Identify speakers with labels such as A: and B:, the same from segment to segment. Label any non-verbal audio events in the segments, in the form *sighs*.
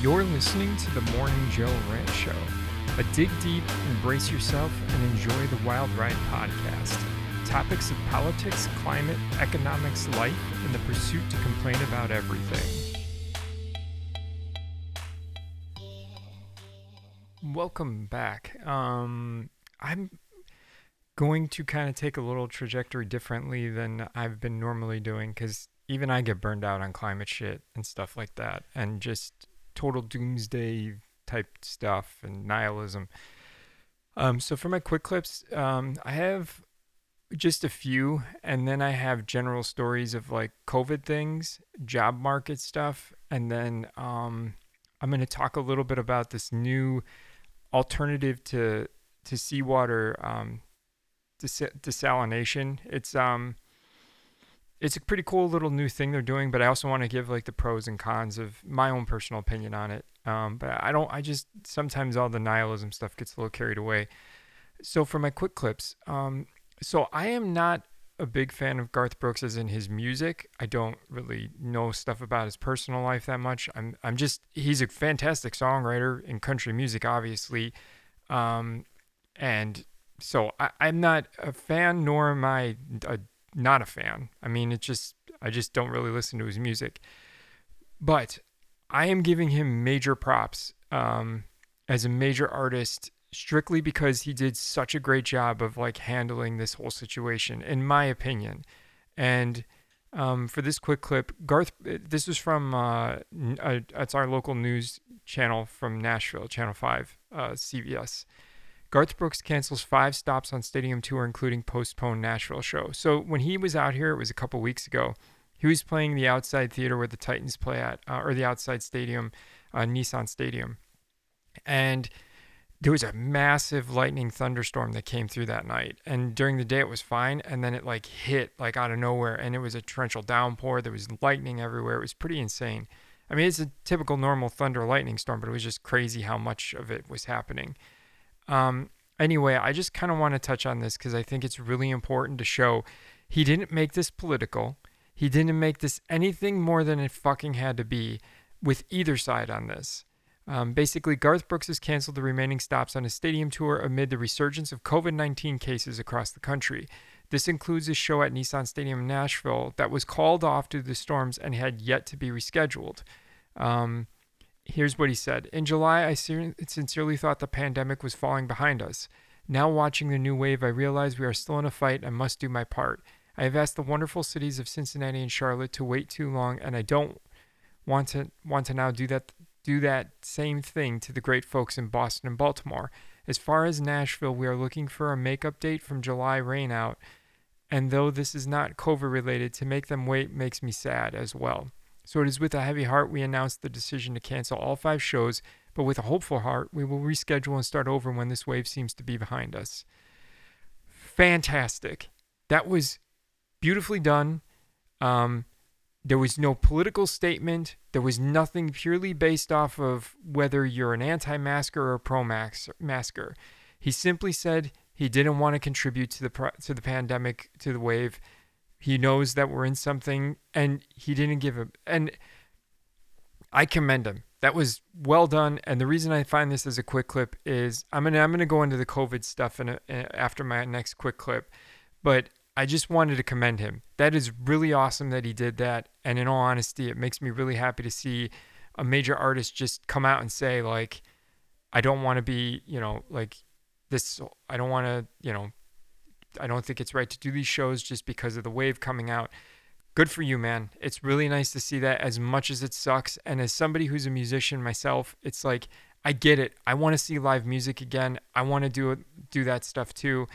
A: You're listening to the Morning Joe Rant Show, a dig deep, embrace yourself, and enjoy the Wild Ride podcast. Topics of politics, climate, economics, life, and the pursuit to complain about everything. Welcome back. Um, I'm going to kind of take a little trajectory differently than I've been normally doing because even I get burned out on climate shit and stuff like that, and just total doomsday type stuff and nihilism. Um, so for my quick clips, um, I have just a few, and then I have general stories of like COVID things, job market stuff, and then um, I'm going to talk a little bit about this new alternative to to seawater um, des- desalination. It's um it's a pretty cool little new thing they're doing, but I also want to give like the pros and cons of my own personal opinion on it. Um, but I don't, I just sometimes all the nihilism stuff gets a little carried away. So for my quick clips, um, so I am not a big fan of Garth Brooks as in his music. I don't really know stuff about his personal life that much. I'm, I'm just, he's a fantastic songwriter in country music, obviously. Um, and so I, I'm not a fan, nor am I a not a fan. I mean, it just I just don't really listen to his music. But I am giving him major props um, as a major artist strictly because he did such a great job of like handling this whole situation, in my opinion. And um, for this quick clip, Garth, this was from uh, uh, it's our local news channel from Nashville, Channel Five, uh, CBS. Garth Brooks cancels five stops on stadium tour, including postponed Nashville show. So when he was out here, it was a couple weeks ago. He was playing the outside theater where the Titans play at, uh, or the outside stadium, uh, Nissan Stadium, and there was a massive lightning thunderstorm that came through that night. And during the day, it was fine, and then it like hit like out of nowhere, and it was a torrential downpour. There was lightning everywhere. It was pretty insane. I mean, it's a typical normal thunder lightning storm, but it was just crazy how much of it was happening. Um, anyway, I just kind of want to touch on this because I think it's really important to show he didn't make this political. He didn't make this anything more than it fucking had to be with either side on this. Um, basically, Garth Brooks has canceled the remaining stops on his stadium tour amid the resurgence of COVID 19 cases across the country. This includes a show at Nissan Stadium in Nashville that was called off due to the storms and had yet to be rescheduled. Um, Here's what he said In July, I sincerely thought the pandemic was falling behind us. Now, watching the new wave, I realize we are still in a fight and must do my part. I have asked the wonderful cities of Cincinnati and Charlotte to wait too long, and I don't want to want to now do that do that same thing to the great folks in Boston and Baltimore. As far as Nashville, we are looking for a makeup date from July rainout, and though this is not COVID related, to make them wait makes me sad as well. So it is with a heavy heart we announce the decision to cancel all five shows, but with a hopeful heart, we will reschedule and start over when this wave seems to be behind us. Fantastic. That was beautifully done. Um, there was no political statement. There was nothing purely based off of whether you're an anti masker or pro masker. He simply said he didn't want to contribute to the to the pandemic, to the wave, he knows that we're in something and he didn't give him and I commend him. That was well done. And the reason I find this as a quick clip is I'm gonna I'm gonna go into the COVID stuff in a, in after my next quick clip, but I just wanted to commend him. That is really awesome that he did that. And in all honesty, it makes me really happy to see a major artist just come out and say like, I don't want to be, you know, like this. I don't want to, you know, I don't think it's right to do these shows just because of the wave coming out. Good for you, man. It's really nice to see that as much as it sucks. And as somebody who's a musician myself, it's like, I get it. I want to see live music again. I want to do do that stuff too.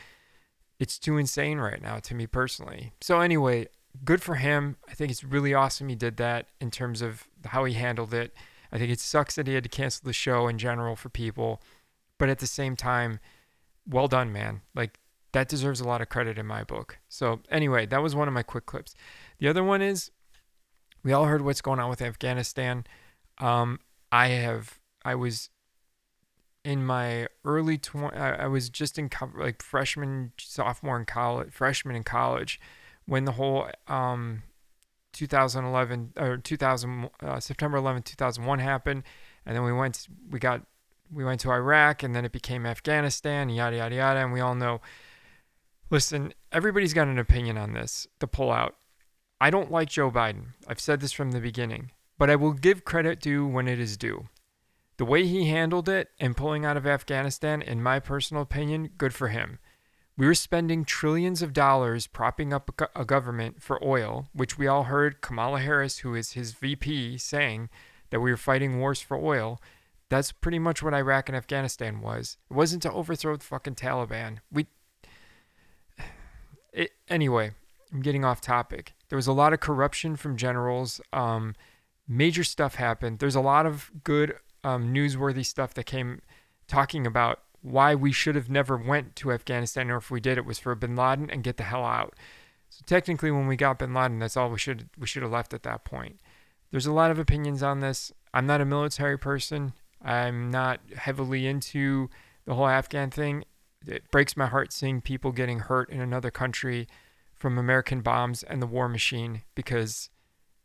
A: It's too insane right now to me personally. So anyway, good for him. I think it's really awesome he did that in terms of how he handled it. I think it sucks that he had to cancel the show in general for people, but at the same time, well done, man. Like that deserves a lot of credit in my book. So, anyway, that was one of my quick clips. The other one is we all heard what's going on with Afghanistan. Um, I have, I was in my early 20, I, I was just in co- like freshman, sophomore in college, freshman in college when the whole um, 2011 or 2000, uh, September 11, 2001 happened. and then we went we got we went to Iraq and then it became Afghanistan, yada yada yada, and we all know listen, everybody's got an opinion on this, the pullout. I don't like Joe Biden. I've said this from the beginning, but I will give credit due when it is due. The way he handled it and pulling out of Afghanistan, in my personal opinion, good for him. We were spending trillions of dollars propping up a government for oil, which we all heard Kamala Harris, who is his VP, saying that we were fighting wars for oil. That's pretty much what Iraq and Afghanistan was. It wasn't to overthrow the fucking Taliban. We. It, anyway, I'm getting off topic. There was a lot of corruption from generals. Um, major stuff happened. There's a lot of good, um, newsworthy stuff that came talking about why we should have never went to Afghanistan, or if we did, it was for Bin Laden and get the hell out. So technically, when we got Bin Laden, that's all we should we should have left at that point. There's a lot of opinions on this. I'm not a military person. I'm not heavily into the whole Afghan thing. It breaks my heart seeing people getting hurt in another country from American bombs and the war machine because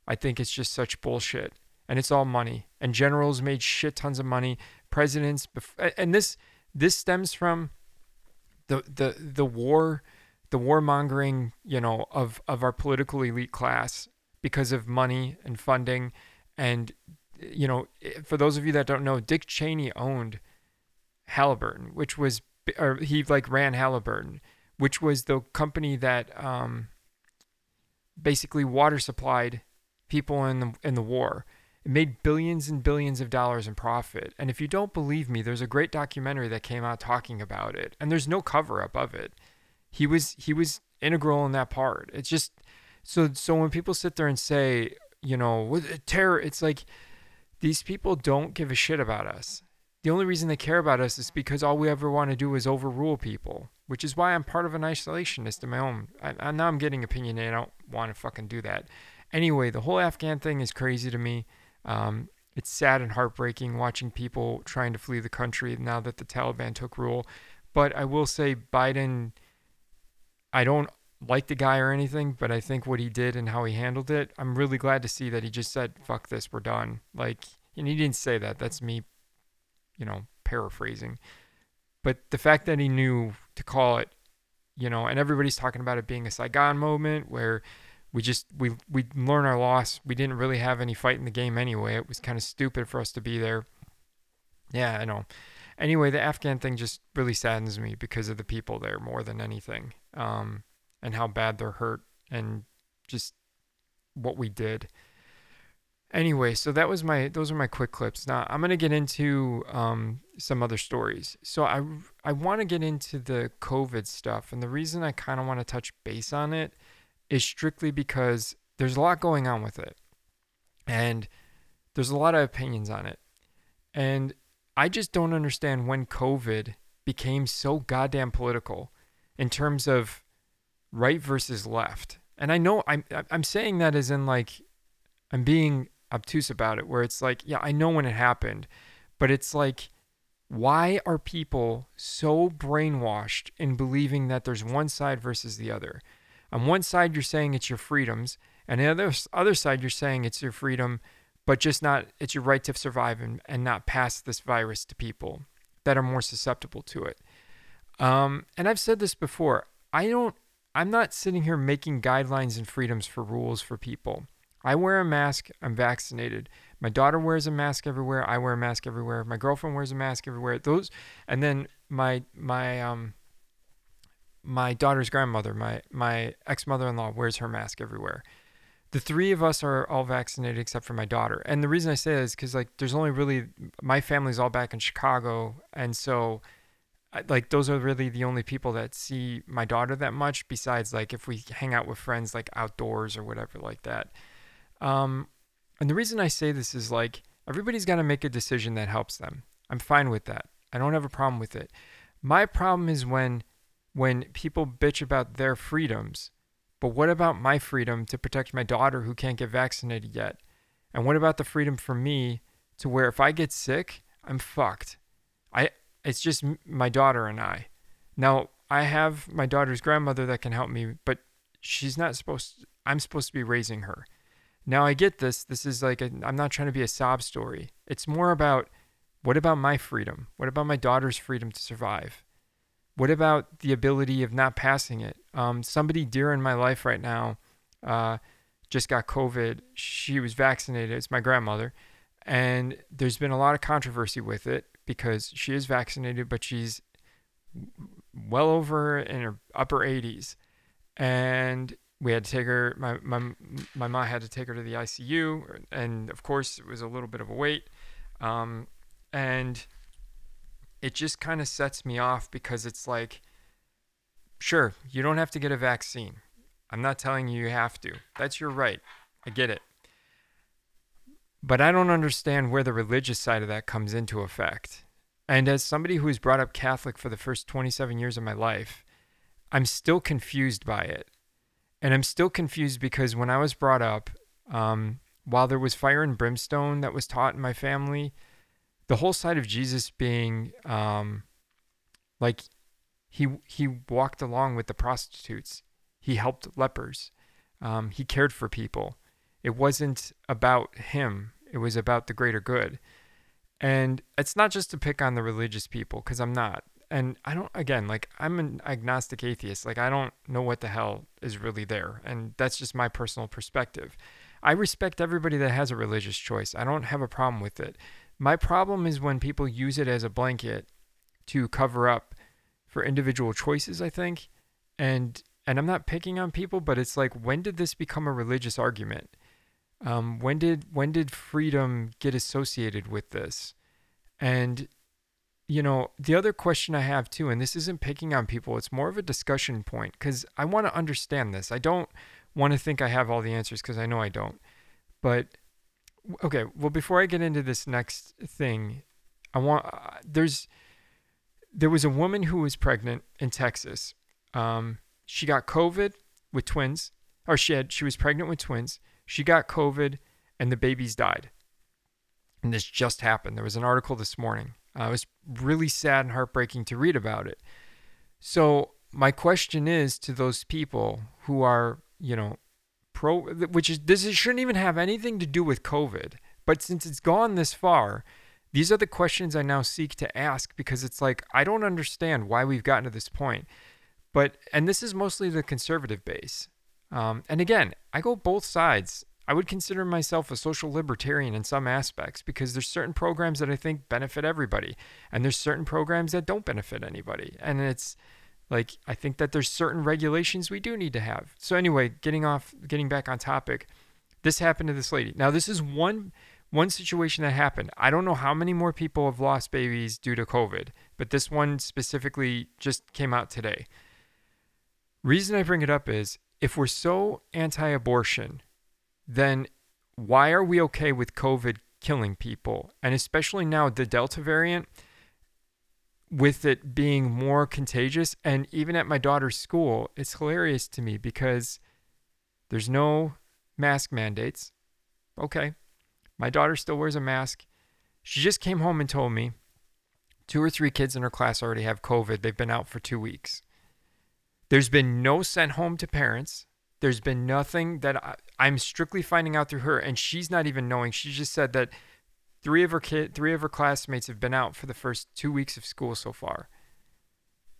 A: I think it's just such bullshit. And it's all money. And generals made shit tons of money. Presidents, bef- and this this stems from the the the war the warmongering you know of of our political elite class because of money and funding and you know for those of you that don't know Dick Cheney owned Halliburton which was or he like ran Halliburton which was the company that um basically water supplied people in the in the war it made billions and billions of dollars in profit. And if you don't believe me, there's a great documentary that came out talking about it. And there's no cover up of it. He was he was integral in that part. It's just so so when people sit there and say, you know, terror, it's like these people don't give a shit about us. The only reason they care about us is because all we ever want to do is overrule people, which is why I'm part of an isolationist in my own. I, I now I'm getting opinionated. I don't want to fucking do that. Anyway, the whole Afghan thing is crazy to me. Um, it's sad and heartbreaking watching people trying to flee the country now that the Taliban took rule. But I will say, Biden, I don't like the guy or anything, but I think what he did and how he handled it, I'm really glad to see that he just said, fuck this, we're done. Like, and he didn't say that. That's me, you know, paraphrasing. But the fact that he knew to call it, you know, and everybody's talking about it being a Saigon moment where we just we we learn our loss. We didn't really have any fight in the game anyway. It was kind of stupid for us to be there. Yeah, I know. Anyway, the Afghan thing just really saddens me because of the people there more than anything, um, and how bad they're hurt, and just what we did. Anyway, so that was my those are my quick clips. Now I'm gonna get into um, some other stories. So I I want to get into the COVID stuff, and the reason I kind of want to touch base on it is strictly because there's a lot going on with it. And there's a lot of opinions on it. And I just don't understand when COVID became so goddamn political in terms of right versus left. And I know I'm I'm saying that as in like I'm being obtuse about it where it's like, yeah, I know when it happened, but it's like why are people so brainwashed in believing that there's one side versus the other? On one side, you're saying it's your freedoms, and the other other side, you're saying it's your freedom, but just not it's your right to survive and, and not pass this virus to people that are more susceptible to it. Um, and I've said this before. I don't. I'm not sitting here making guidelines and freedoms for rules for people. I wear a mask. I'm vaccinated. My daughter wears a mask everywhere. I wear a mask everywhere. My girlfriend wears a mask everywhere. Those, and then my my um my daughter's grandmother, my my ex mother in law, wears her mask everywhere. The three of us are all vaccinated except for my daughter. And the reason I say is because like there's only really my family's all back in Chicago, and so like those are really the only people that see my daughter that much. Besides like if we hang out with friends like outdoors or whatever like that. Um, and the reason I say this is like everybody's got to make a decision that helps them. I'm fine with that. I don't have a problem with it. My problem is when when people bitch about their freedoms. But what about my freedom to protect my daughter who can't get vaccinated yet? And what about the freedom for me to where if I get sick, I'm fucked. I it's just my daughter and I. Now, I have my daughter's grandmother that can help me, but she's not supposed to, I'm supposed to be raising her. Now I get this. This is like, I'm not trying to be a sob story. It's more about what about my freedom? What about my daughter's freedom to survive? What about the ability of not passing it? Um, somebody dear in my life right now uh, just got COVID. She was vaccinated. It's my grandmother. And there's been a lot of controversy with it because she is vaccinated, but she's well over in her upper 80s. And we had to take her, my, my, my mom had to take her to the ICU. And of course, it was a little bit of a wait. Um, and it just kind of sets me off because it's like, sure, you don't have to get a vaccine. I'm not telling you you have to. That's your right. I get it. But I don't understand where the religious side of that comes into effect. And as somebody who was brought up Catholic for the first 27 years of my life, I'm still confused by it. And I'm still confused because when I was brought up, um, while there was fire and brimstone that was taught in my family, the whole side of Jesus being um, like he he walked along with the prostitutes. He helped lepers. Um, he cared for people. It wasn't about him. It was about the greater good. And it's not just to pick on the religious people because I'm not. And I don't again like I'm an agnostic atheist. Like I don't know what the hell is really there. And that's just my personal perspective. I respect everybody that has a religious choice. I don't have a problem with it. My problem is when people use it as a blanket to cover up for individual choices, I think. And and I'm not picking on people, but it's like when did this become a religious argument? Um, when did when did freedom get associated with this? And you know, the other question I have too, and this isn't picking on people, it's more of a discussion point because I want to understand this. I don't want to think I have all the answers because I know I don't. But okay, well, before I get into this next thing, I want uh, there's there was a woman who was pregnant in Texas. Um, she got COVID with twins, or she had she was pregnant with twins. She got COVID, and the babies died. And this just happened. There was an article this morning. Uh, it was really sad and heartbreaking to read about it. So my question is to those people who are, you know, pro, which is this shouldn't even have anything to do with COVID. But since it's gone this far, these are the questions I now seek to ask because it's like I don't understand why we've gotten to this point. But and this is mostly the conservative base. Um, and again, I go both sides. I would consider myself a social libertarian in some aspects because there's certain programs that I think benefit everybody, and there's certain programs that don't benefit anybody. And it's like I think that there's certain regulations we do need to have. So anyway, getting off getting back on topic, this happened to this lady. Now this is one one situation that happened. I don't know how many more people have lost babies due to COVID, but this one specifically just came out today. Reason I bring it up is if we're so anti-abortion, then why are we okay with COVID killing people? And especially now the Delta variant with it being more contagious. And even at my daughter's school, it's hilarious to me because there's no mask mandates. Okay. My daughter still wears a mask. She just came home and told me two or three kids in her class already have COVID. They've been out for two weeks. There's been no sent home to parents. There's been nothing that I, I'm strictly finding out through her, and she's not even knowing. She just said that Three of her kid, three of her classmates have been out for the first two weeks of school so far,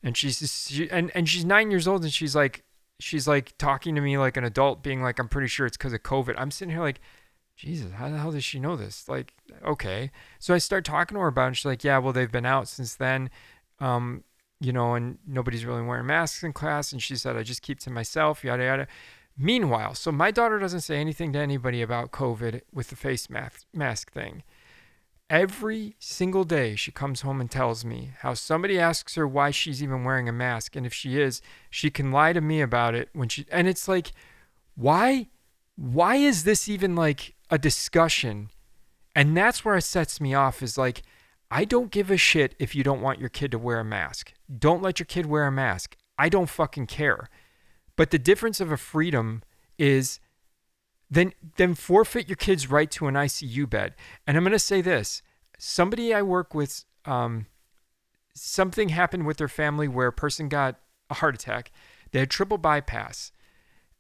A: and she's just, she, and and she's nine years old, and she's like she's like talking to me like an adult, being like, "I'm pretty sure it's because of COVID." I'm sitting here like, Jesus, how the hell does she know this? Like, okay, so I start talking to her about, it, and she's like, "Yeah, well, they've been out since then." Um, you know, and nobody's really wearing masks in class. And she said, I just keep to myself, yada, yada. Meanwhile, so my daughter doesn't say anything to anybody about COVID with the face mask, thing. Every single day, she comes home and tells me how somebody asks her why she's even wearing a mask. And if she is, she can lie to me about it when she, and it's like, why, why is this even like a discussion? And that's where it sets me off is like, I don't give a shit if you don't want your kid to wear a mask. Don't let your kid wear a mask. I don't fucking care. But the difference of a freedom is then then forfeit your kid's right to an ICU bed. And I'm going to say this: somebody I work with, um, something happened with their family where a person got a heart attack. They had triple bypass,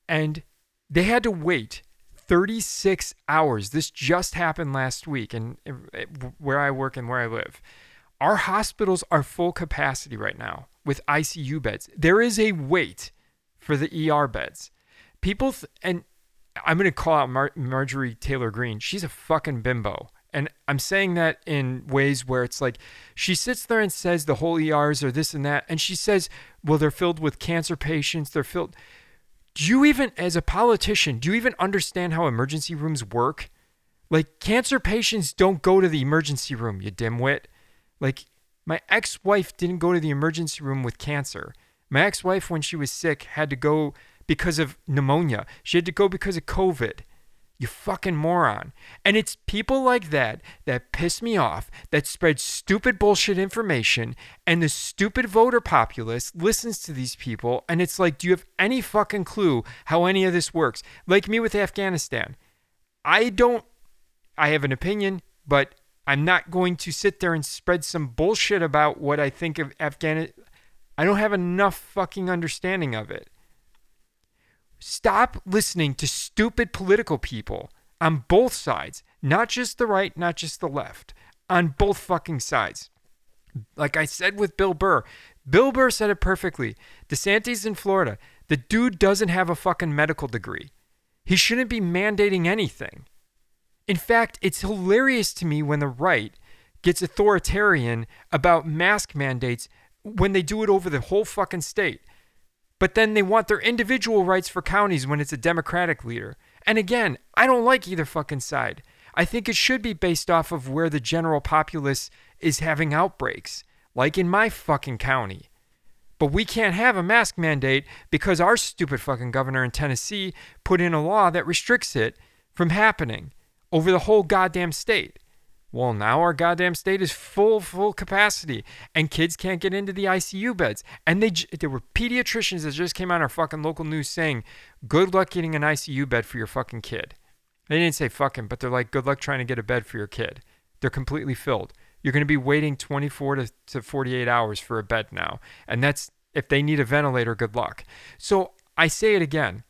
A: and they had to wait 36 hours. This just happened last week, and where I work and where I live, our hospitals are full capacity right now with ICU beds. There is a wait for the ER beds. People th- and I'm going to call out Mar- Marjorie Taylor Greene. She's a fucking bimbo. And I'm saying that in ways where it's like she sits there and says the whole ERs are this and that. And she says, well, they're filled with cancer patients. They're filled. Do you even, as a politician, do you even understand how emergency rooms work? Like, cancer patients don't go to the emergency room, you dimwit. Like, my ex wife didn't go to the emergency room with cancer. My ex wife, when she was sick, had to go because of pneumonia. She had to go because of COVID. You fucking moron. And it's people like that that piss me off, that spread stupid bullshit information, and the stupid voter populace listens to these people. And it's like, do you have any fucking clue how any of this works? Like me with Afghanistan. I don't, I have an opinion, but I'm not going to sit there and spread some bullshit about what I think of Afghanistan. I don't have enough fucking understanding of it. Stop listening to stupid political people on both sides, not just the right, not just the left, on both fucking sides. Like I said with Bill Burr, Bill Burr said it perfectly. DeSantis in Florida, the dude doesn't have a fucking medical degree. He shouldn't be mandating anything. In fact, it's hilarious to me when the right gets authoritarian about mask mandates when they do it over the whole fucking state. But then they want their individual rights for counties when it's a Democratic leader. And again, I don't like either fucking side. I think it should be based off of where the general populace is having outbreaks, like in my fucking county. But we can't have a mask mandate because our stupid fucking governor in Tennessee put in a law that restricts it from happening over the whole goddamn state. Well, now our goddamn state is full, full capacity, and kids can't get into the ICU beds. And they, there were pediatricians that just came on our fucking local news saying, "Good luck getting an ICU bed for your fucking kid." They didn't say fucking, but they're like, "Good luck trying to get a bed for your kid." They're completely filled. You're going to be waiting 24 to, to 48 hours for a bed now, and that's if they need a ventilator. Good luck. So I say it again.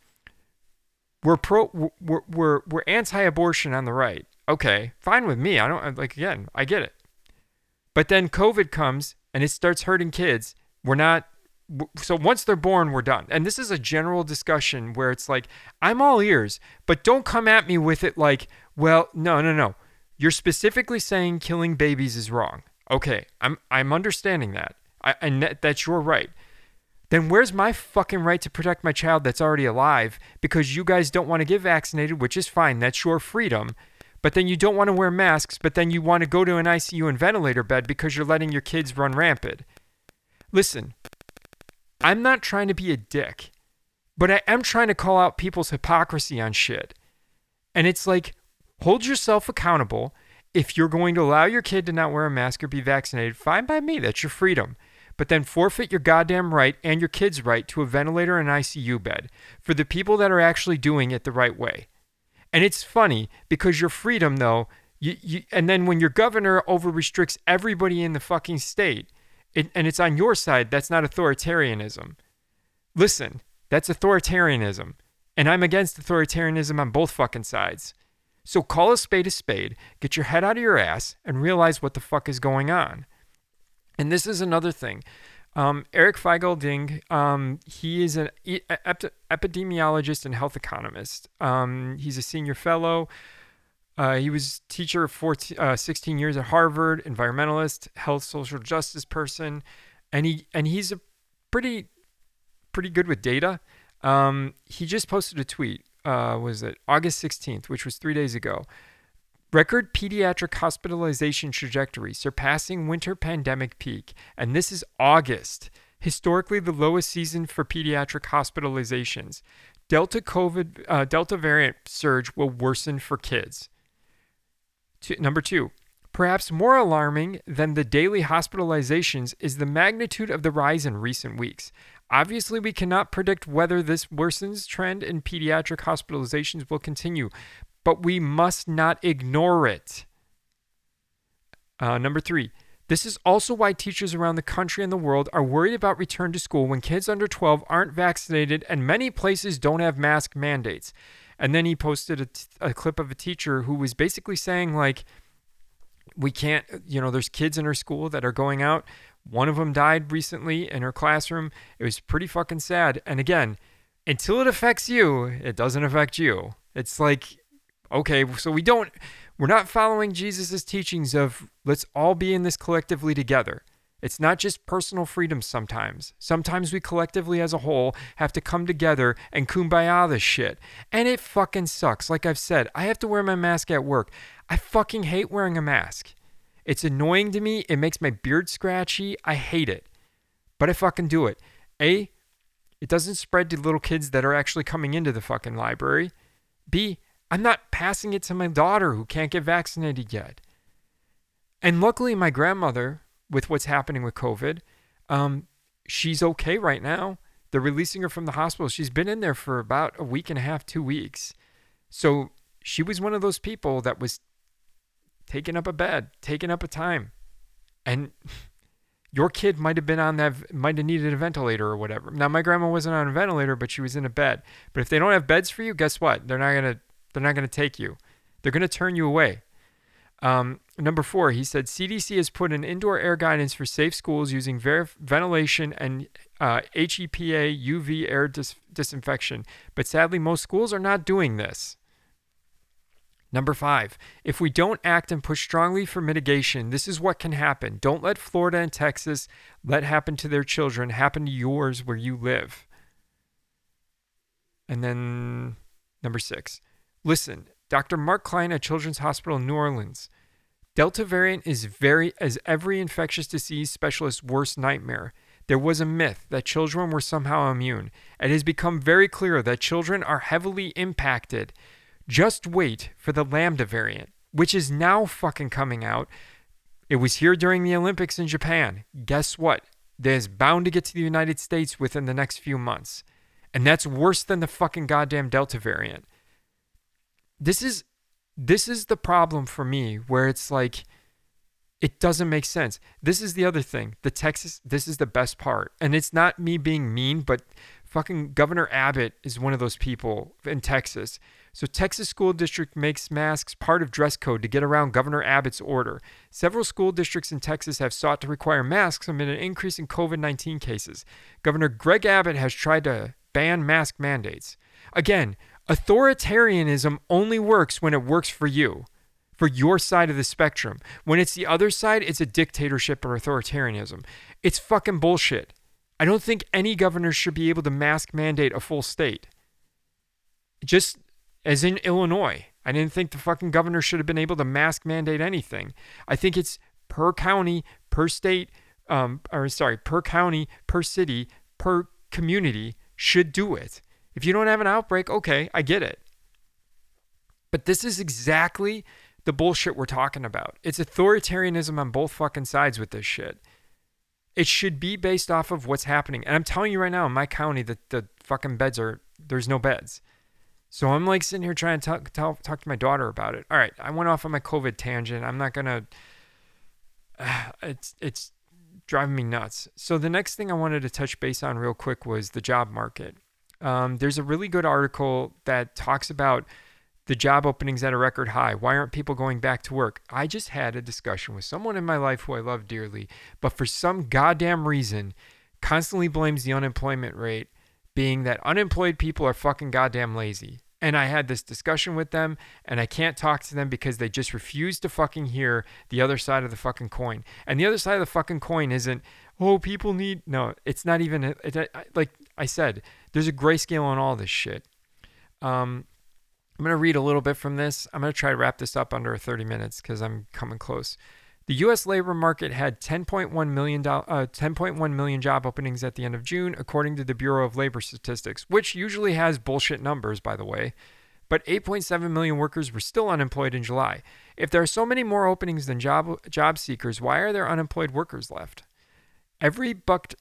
A: We're pro. We're we're, we're anti-abortion on the right okay, fine with me. I don't like again, I get it. But then COVID comes and it starts hurting kids. We're not so once they're born, we're done. And this is a general discussion where it's like, I'm all ears, but don't come at me with it like, well, no, no, no. You're specifically saying killing babies is wrong. Okay, I'm I'm understanding that. I, and that, that's your right. Then where's my fucking right to protect my child that's already alive because you guys don't want to get vaccinated, which is fine. That's your freedom but then you don't want to wear masks, but then you want to go to an ICU and ventilator bed because you're letting your kids run rampant. Listen, I'm not trying to be a dick, but I am trying to call out people's hypocrisy on shit. And it's like, hold yourself accountable. If you're going to allow your kid to not wear a mask or be vaccinated, fine by me, that's your freedom. But then forfeit your goddamn right and your kid's right to a ventilator and ICU bed for the people that are actually doing it the right way. And it's funny because your freedom, though, you, you, and then when your governor over restricts everybody in the fucking state, it, and it's on your side, that's not authoritarianism. Listen, that's authoritarianism. And I'm against authoritarianism on both fucking sides. So call a spade a spade, get your head out of your ass, and realize what the fuck is going on. And this is another thing. Um, Eric Feigl-Ding, um, he is an e- epidemiologist and health economist. Um, he's a senior fellow. Uh, he was teacher 14, uh, 16 years at Harvard, environmentalist, health social justice person, and he and he's a pretty pretty good with data. Um, he just posted a tweet. Uh, was it August 16th, which was three days ago? Record pediatric hospitalization trajectory surpassing winter pandemic peak, and this is August, historically the lowest season for pediatric hospitalizations. Delta COVID, uh, Delta variant surge will worsen for kids. Two, number two, perhaps more alarming than the daily hospitalizations is the magnitude of the rise in recent weeks. Obviously, we cannot predict whether this worsens trend in pediatric hospitalizations will continue, but we must not ignore it. Uh, number three, this is also why teachers around the country and the world are worried about return to school when kids under 12 aren't vaccinated and many places don't have mask mandates. And then he posted a, t- a clip of a teacher who was basically saying, like, we can't, you know, there's kids in her school that are going out. One of them died recently in her classroom. It was pretty fucking sad. And again, until it affects you, it doesn't affect you. It's like, okay, so we don't, we're not following Jesus' teachings of let's all be in this collectively together. It's not just personal freedom sometimes. Sometimes we collectively as a whole have to come together and kumbaya this shit. And it fucking sucks. Like I've said, I have to wear my mask at work. I fucking hate wearing a mask. It's annoying to me. It makes my beard scratchy. I hate it. But I fucking do it. A, it doesn't spread to little kids that are actually coming into the fucking library. B, I'm not passing it to my daughter who can't get vaccinated yet. And luckily, my grandmother, with what's happening with COVID, um, she's okay right now. They're releasing her from the hospital. She's been in there for about a week and a half, two weeks. So she was one of those people that was taking up a bed, taking up a time. And *laughs* your kid might have been on that, might have needed a ventilator or whatever. Now, my grandma wasn't on a ventilator, but she was in a bed. But if they don't have beds for you, guess what? They're not going to, they're not going to take you. They're going to turn you away. Um, number four, he said CDC has put an indoor air guidance for safe schools using ver- ventilation and uh, HEPA UV air dis- disinfection. But sadly, most schools are not doing this. Number five, if we don't act and push strongly for mitigation, this is what can happen. Don't let Florida and Texas let happen to their children happen to yours where you live. And then number six, listen, Dr. Mark Kline at Children's Hospital in New Orleans. Delta variant is very as every infectious disease specialist's worst nightmare. There was a myth that children were somehow immune. It has become very clear that children are heavily impacted. Just wait for the Lambda variant, which is now fucking coming out. It was here during the Olympics in Japan. Guess what? There's bound to get to the United States within the next few months. And that's worse than the fucking goddamn Delta variant. This is this is the problem for me where it's like it doesn't make sense. This is the other thing. The Texas this is the best part. And it's not me being mean, but fucking Governor Abbott is one of those people in Texas so, Texas School District makes masks part of dress code to get around Governor Abbott's order. Several school districts in Texas have sought to require masks amid an increase in COVID 19 cases. Governor Greg Abbott has tried to ban mask mandates. Again, authoritarianism only works when it works for you, for your side of the spectrum. When it's the other side, it's a dictatorship or authoritarianism. It's fucking bullshit. I don't think any governor should be able to mask mandate a full state. Just as in Illinois. I didn't think the fucking governor should have been able to mask mandate anything. I think it's per county, per state, um, or sorry, per county, per city, per community should do it. If you don't have an outbreak, okay, I get it. But this is exactly the bullshit we're talking about. It's authoritarianism on both fucking sides with this shit. It should be based off of what's happening. And I'm telling you right now, in my county, that the fucking beds are, there's no beds. So I'm like sitting here trying to talk, talk, talk to my daughter about it. All right, I went off on my COVID tangent. I'm not gonna. Uh, *sighs* it's it's driving me nuts. So the next thing I wanted to touch base on real quick was the job market. Um, there's a really good article that talks about the job openings at a record high. Why aren't people going back to work? I just had a discussion with someone in my life who I love dearly, but for some goddamn reason, constantly blames the unemployment rate being that unemployed people are fucking goddamn lazy. And I had this discussion with them, and I can't talk to them because they just refuse to fucking hear the other side of the fucking coin. And the other side of the fucking coin isn't, oh, people need. No, it's not even. It, like I said, there's a grayscale on all this shit. Um, I'm going to read a little bit from this. I'm going to try to wrap this up under 30 minutes because I'm coming close. The U.S. labor market had 10.1 million, uh, 10.1 million job openings at the end of June, according to the Bureau of Labor Statistics, which usually has bullshit numbers, by the way. But 8.7 million workers were still unemployed in July. If there are so many more openings than job, job seekers, why are there unemployed workers left? Every bucked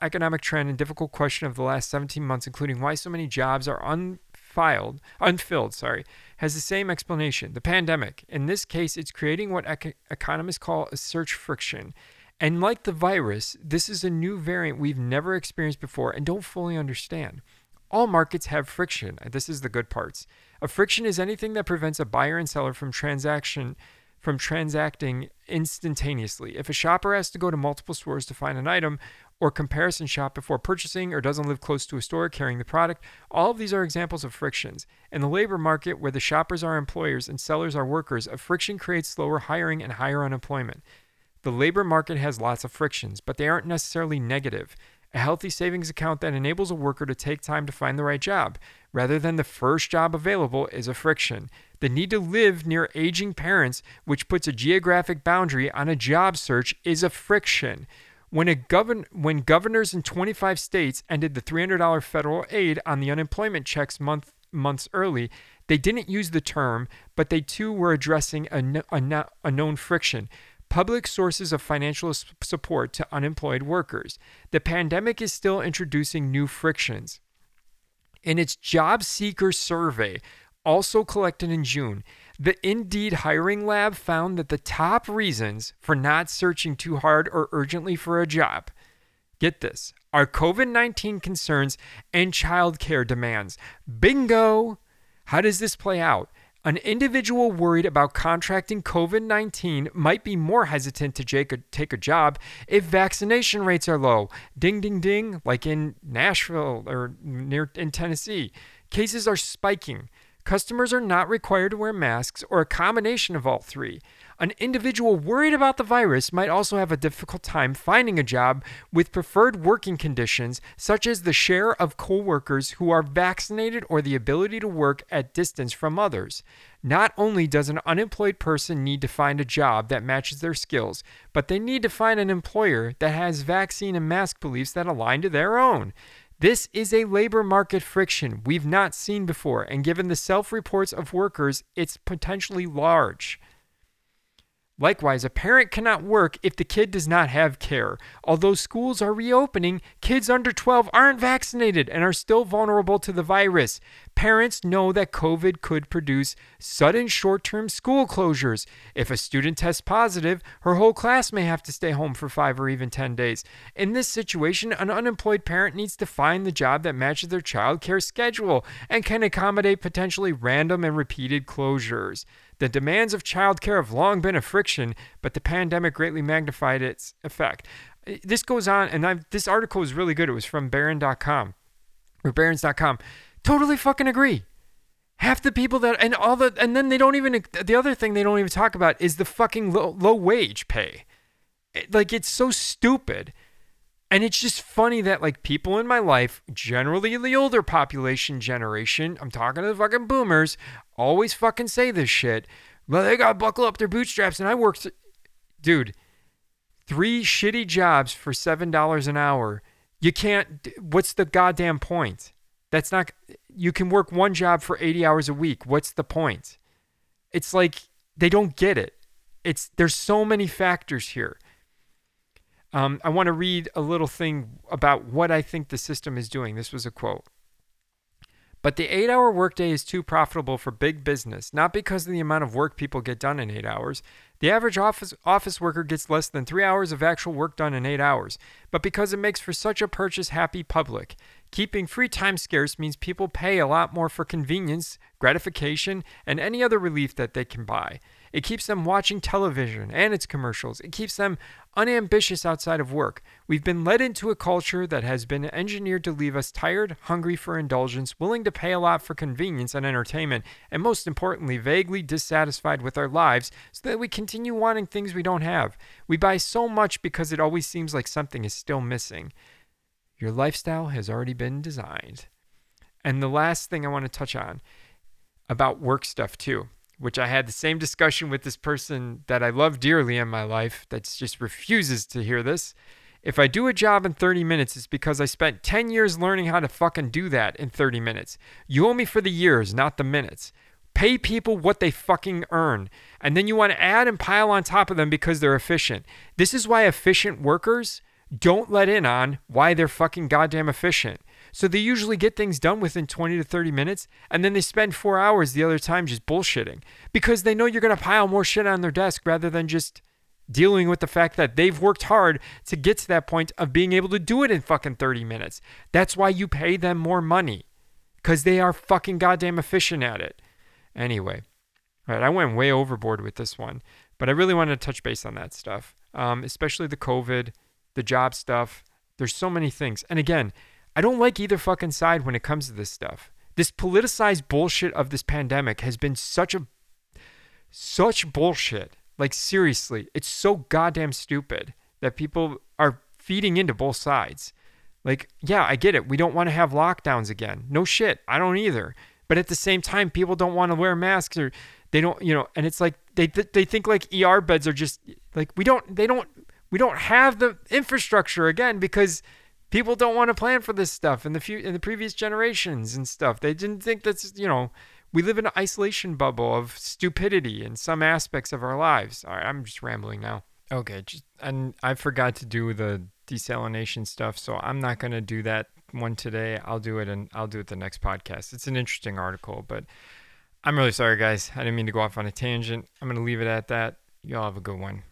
A: economic trend and difficult question of the last 17 months, including why so many jobs are unfiled, unfilled, sorry, has the same explanation the pandemic. In this case, it's creating what ec- economists call a search friction. And like the virus, this is a new variant we've never experienced before and don't fully understand. All markets have friction. This is the good parts. A friction is anything that prevents a buyer and seller from transaction from transacting instantaneously. If a shopper has to go to multiple stores to find an item or comparison shop before purchasing or doesn't live close to a store carrying the product, all of these are examples of frictions. In the labor market, where the shoppers are employers and sellers are workers, a friction creates slower hiring and higher unemployment. The labor market has lots of frictions, but they aren't necessarily negative. A healthy savings account that enables a worker to take time to find the right job, rather than the first job available, is a friction. The need to live near aging parents, which puts a geographic boundary on a job search, is a friction. When, a govern- when governors in 25 states ended the $300 federal aid on the unemployment checks month- months early, they didn't use the term, but they too were addressing a, known friction public sources of financial support to unemployed workers. The pandemic is still introducing new frictions. In its job seeker survey, also collected in June, the Indeed Hiring Lab found that the top reasons for not searching too hard or urgently for a job get this are COVID 19 concerns and childcare demands. Bingo! How does this play out? An individual worried about contracting COVID 19 might be more hesitant to take a, job if vaccination rates are low. Ding, ding, ding, like in Nashville or near in Tennessee. Cases are spiking. Customers are not required to wear masks or a combination of all three. An individual worried about the virus might also have a difficult time finding a job with preferred working conditions, such as the share of coworkers who are vaccinated or the ability to work at distance from others. Not only does an unemployed person need to find a job that matches their skills, but they need to find an employer that has vaccine and mask beliefs that align to their own. This is a labor market friction we've not seen before, and given the self reports of workers, it's potentially large. Likewise, a parent cannot work if the kid does not have care. Although schools are reopening, kids under 12 aren't vaccinated and are still vulnerable to the virus. Parents know that COVID could produce sudden short term school closures. If a student tests positive, her whole class may have to stay home for five or even 10 days. In this situation, an unemployed parent needs to find the job that matches their child care schedule and can accommodate potentially random and repeated closures. The demands of childcare have long been a friction, but the pandemic greatly magnified its effect. This goes on, and I've, this article is really good. It was from Barron.com or Barron's.com. Totally fucking agree. Half the people that, and all the, and then they don't even, the other thing they don't even talk about is the fucking low, low wage pay. Like, it's so stupid. And it's just funny that like people in my life, generally the older population generation, I'm talking to the fucking boomers, always fucking say this shit. Well, they gotta buckle up their bootstraps, and I worked, dude, three shitty jobs for seven dollars an hour. You can't. What's the goddamn point? That's not. You can work one job for 80 hours a week. What's the point? It's like they don't get it. It's there's so many factors here. Um, I want to read a little thing about what I think the system is doing. This was a quote. But the eight hour workday is too profitable for big business, not because of the amount of work people get done in eight hours. The average office, office worker gets less than three hours of actual work done in eight hours, but because it makes for such a purchase happy public. Keeping free time scarce means people pay a lot more for convenience, gratification, and any other relief that they can buy. It keeps them watching television and its commercials. It keeps them unambitious outside of work. We've been led into a culture that has been engineered to leave us tired, hungry for indulgence, willing to pay a lot for convenience and entertainment, and most importantly, vaguely dissatisfied with our lives so that we continue wanting things we don't have. We buy so much because it always seems like something is still missing. Your lifestyle has already been designed. And the last thing I want to touch on about work stuff, too which I had the same discussion with this person that I love dearly in my life that just refuses to hear this. If I do a job in 30 minutes, it's because I spent 10 years learning how to fucking do that in 30 minutes. You owe me for the years, not the minutes. Pay people what they fucking earn. And then you want to add and pile on top of them because they're efficient. This is why efficient workers don't let in on why they're fucking goddamn efficient. So they usually get things done within 20 to 30 minutes, and then they spend four hours the other time just bullshitting because they know you're going to pile more shit on their desk rather than just dealing with the fact that they've worked hard to get to that point of being able to do it in fucking 30 minutes. That's why you pay them more money. because they are fucking goddamn efficient at it. Anyway, right, I went way overboard with this one, but I really wanted to touch base on that stuff, um, especially the COVID, the job stuff. There's so many things. And again, I don't like either fucking side when it comes to this stuff. This politicized bullshit of this pandemic has been such a such bullshit. Like seriously, it's so goddamn stupid that people are feeding into both sides. Like, yeah, I get it. We don't want to have lockdowns again. No shit. I don't either. But at the same time, people don't want to wear masks or they don't, you know, and it's like they they think like ER beds are just like we don't they don't we don't have the infrastructure again because people don't want to plan for this stuff in the few in the previous generations and stuff. They didn't think that's you know we live in an isolation bubble of stupidity in some aspects of our lives. All right, I'm just rambling now. Okay, just and I forgot to do the desalination stuff, so I'm not gonna do that one today. I'll do it and I'll do it the next podcast. It's an interesting article, but I'm really sorry, guys. I didn't mean to go off on a tangent. I'm gonna leave it at that. Y'all have a good one.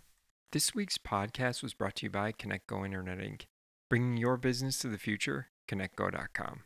A: This week's podcast was brought to you by ConnectGo Internet Inc. Bringing your business to the future, connectgo.com.